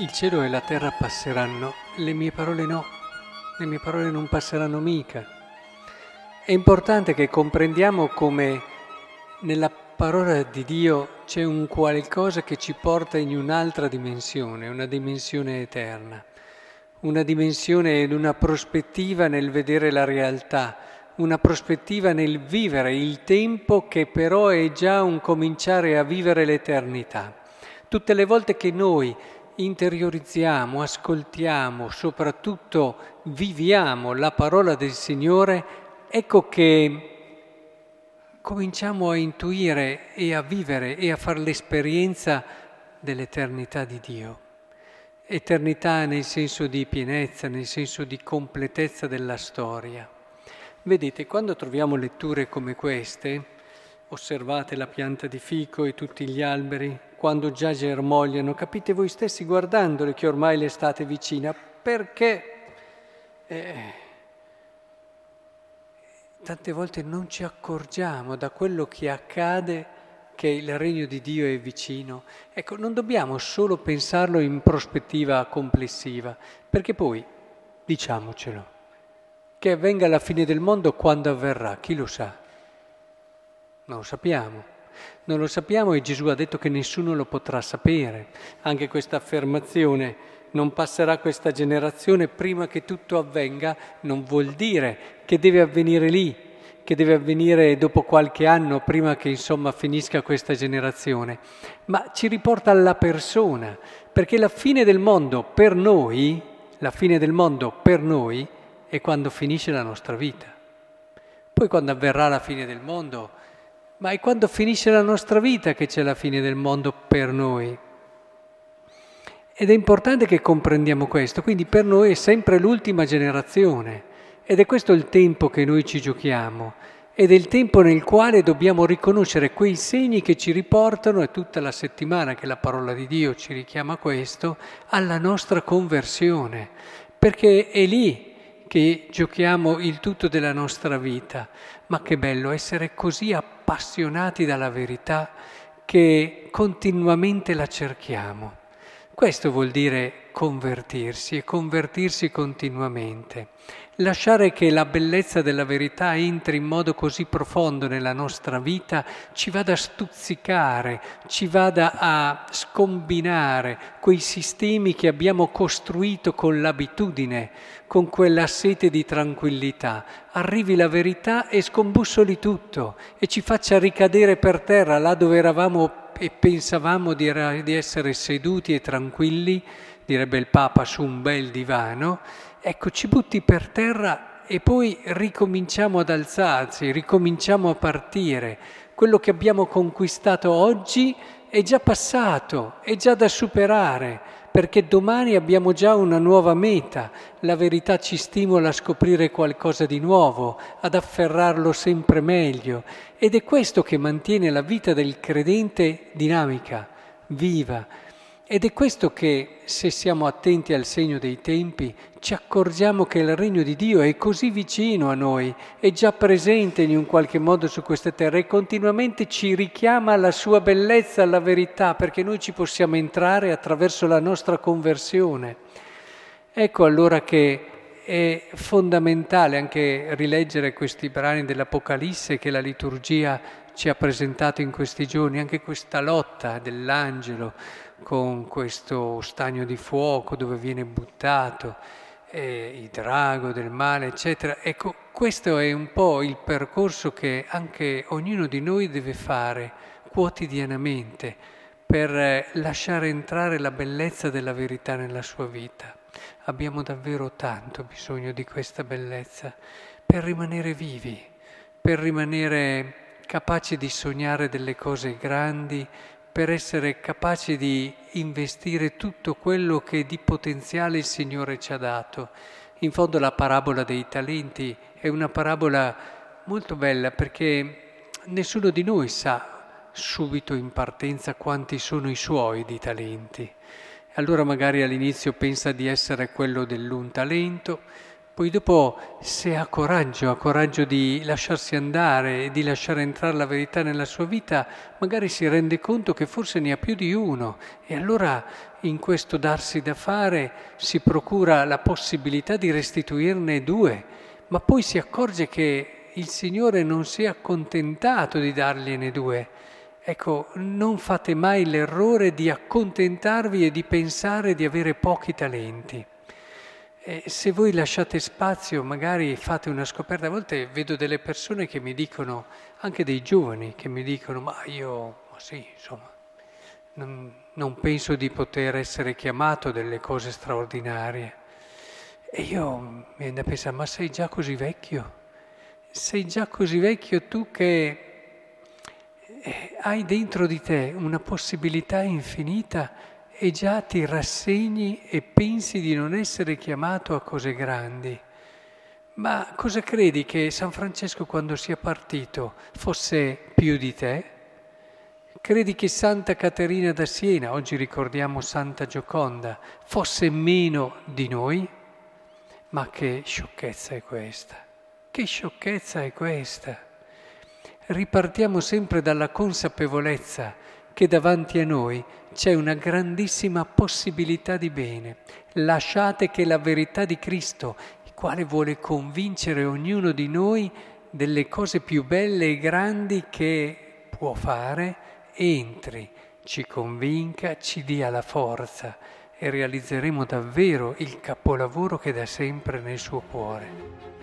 Il cielo e la terra passeranno, le mie parole no, le mie parole non passeranno mica. È importante che comprendiamo come nella parola di Dio c'è un qualcosa che ci porta in un'altra dimensione, una dimensione eterna, una dimensione ed una prospettiva nel vedere la realtà, una prospettiva nel vivere il tempo che però è già un cominciare a vivere l'eternità. Tutte le volte che noi interiorizziamo, ascoltiamo, soprattutto viviamo la parola del Signore, ecco che cominciamo a intuire e a vivere e a fare l'esperienza dell'eternità di Dio. Eternità nel senso di pienezza, nel senso di completezza della storia. Vedete, quando troviamo letture come queste, osservate la pianta di fico e tutti gli alberi, quando già germogliano, capite voi stessi guardandole che ormai l'estate è vicina, perché eh, tante volte non ci accorgiamo da quello che accade che il regno di Dio è vicino. Ecco, non dobbiamo solo pensarlo in prospettiva complessiva, perché poi, diciamocelo, che avvenga la fine del mondo quando avverrà, chi lo sa? Non lo sappiamo. Non lo sappiamo e Gesù ha detto che nessuno lo potrà sapere. Anche questa affermazione, non passerà questa generazione prima che tutto avvenga, non vuol dire che deve avvenire lì, che deve avvenire dopo qualche anno, prima che insomma finisca questa generazione, ma ci riporta alla persona, perché la fine del mondo per noi, la fine del mondo per noi è quando finisce la nostra vita. Poi quando avverrà la fine del mondo, ma è quando finisce la nostra vita che c'è la fine del mondo per noi. Ed è importante che comprendiamo questo, quindi per noi è sempre l'ultima generazione ed è questo il tempo che noi ci giochiamo ed è il tempo nel quale dobbiamo riconoscere quei segni che ci riportano, è tutta la settimana che la parola di Dio ci richiama a questo, alla nostra conversione, perché è lì che giochiamo il tutto della nostra vita. Ma che bello essere così appassionati dalla verità che continuamente la cerchiamo. Questo vuol dire convertirsi e convertirsi continuamente lasciare che la bellezza della verità entri in modo così profondo nella nostra vita, ci vada a stuzzicare, ci vada a scombinare quei sistemi che abbiamo costruito con l'abitudine, con quella sete di tranquillità. Arrivi la verità e scombussoli tutto e ci faccia ricadere per terra là dove eravamo e pensavamo di, essere seduti e tranquilli, direbbe il Papa, su un bel divano ecco, ci butti per terra e poi ricominciamo ad alzarci, ricominciamo a partire. Quello che abbiamo conquistato oggi è già passato, è già da superare, perché domani abbiamo già una nuova meta. La verità ci stimola a scoprire qualcosa di nuovo, ad afferrarlo sempre meglio. Ed è questo che mantiene la vita del credente dinamica, viva. Ed è questo che, se siamo attenti al segno dei tempi, ci accorgiamo che il regno di Dio è così vicino a noi, è già presente in un qualche modo su queste terre e continuamente ci richiama alla sua bellezza, alla verità, perché noi ci possiamo entrare attraverso la nostra conversione. Ecco allora che è fondamentale anche rileggere questi brani dell'Apocalisse che la liturgia ci ha presentato in questi giorni, anche questa lotta dell'angelo con questo stagno di fuoco dove viene buttato, eh, il drago del male, eccetera. Ecco, questo è un po' il percorso che anche ognuno di noi deve fare quotidianamente per lasciare entrare la bellezza della verità nella sua vita. Abbiamo davvero tanto bisogno di questa bellezza per rimanere vivi, per rimanere capaci di sognare delle cose grandi, per essere capaci di investire tutto quello che di potenziale il Signore ci ha dato. In fondo la parabola dei talenti è una parabola molto bella perché nessuno di noi sa subito in partenza quanti sono i suoi di talenti. Allora magari all'inizio pensa di essere quello dell'un talento, Poi dopo, se ha coraggio, ha coraggio di lasciarsi andare, di lasciare entrare la verità nella sua vita, magari si rende conto che forse ne ha più di uno e allora in questo darsi da fare si procura la possibilità di restituirne due, ma poi si accorge che il Signore non si è accontentato di dargliene due. Ecco, non fate mai l'errore di accontentarvi e di pensare di avere pochi talenti. E se voi lasciate spazio, magari fate una scoperta, a volte vedo delle persone che mi dicono, anche dei giovani, che mi dicono, ma io, ma sì, insomma, non, non penso di poter essere chiamato a delle cose straordinarie. E io mi viene da pensare, ma sei già così vecchio? Sei già così vecchio tu che eh, hai dentro di te una possibilità infinita e già ti rassegni e pensi di non essere chiamato a cose grandi. Ma cosa credi che San Francesco quando sia partito fosse più di te? Credi che Santa Caterina da Siena, oggi ricordiamo Santa Gioconda, fosse meno di noi? Ma che sciocchezza è questa? Che sciocchezza è questa? Ripartiamo sempre dalla consapevolezza che davanti a noi c'è una grandissima possibilità di bene. Lasciate che la verità di Cristo, il quale vuole convincere ognuno di noi delle cose più belle e grandi che può fare, entri, ci convinca, ci dia la forza e realizzeremo davvero il capolavoro che da sempre nel suo cuore.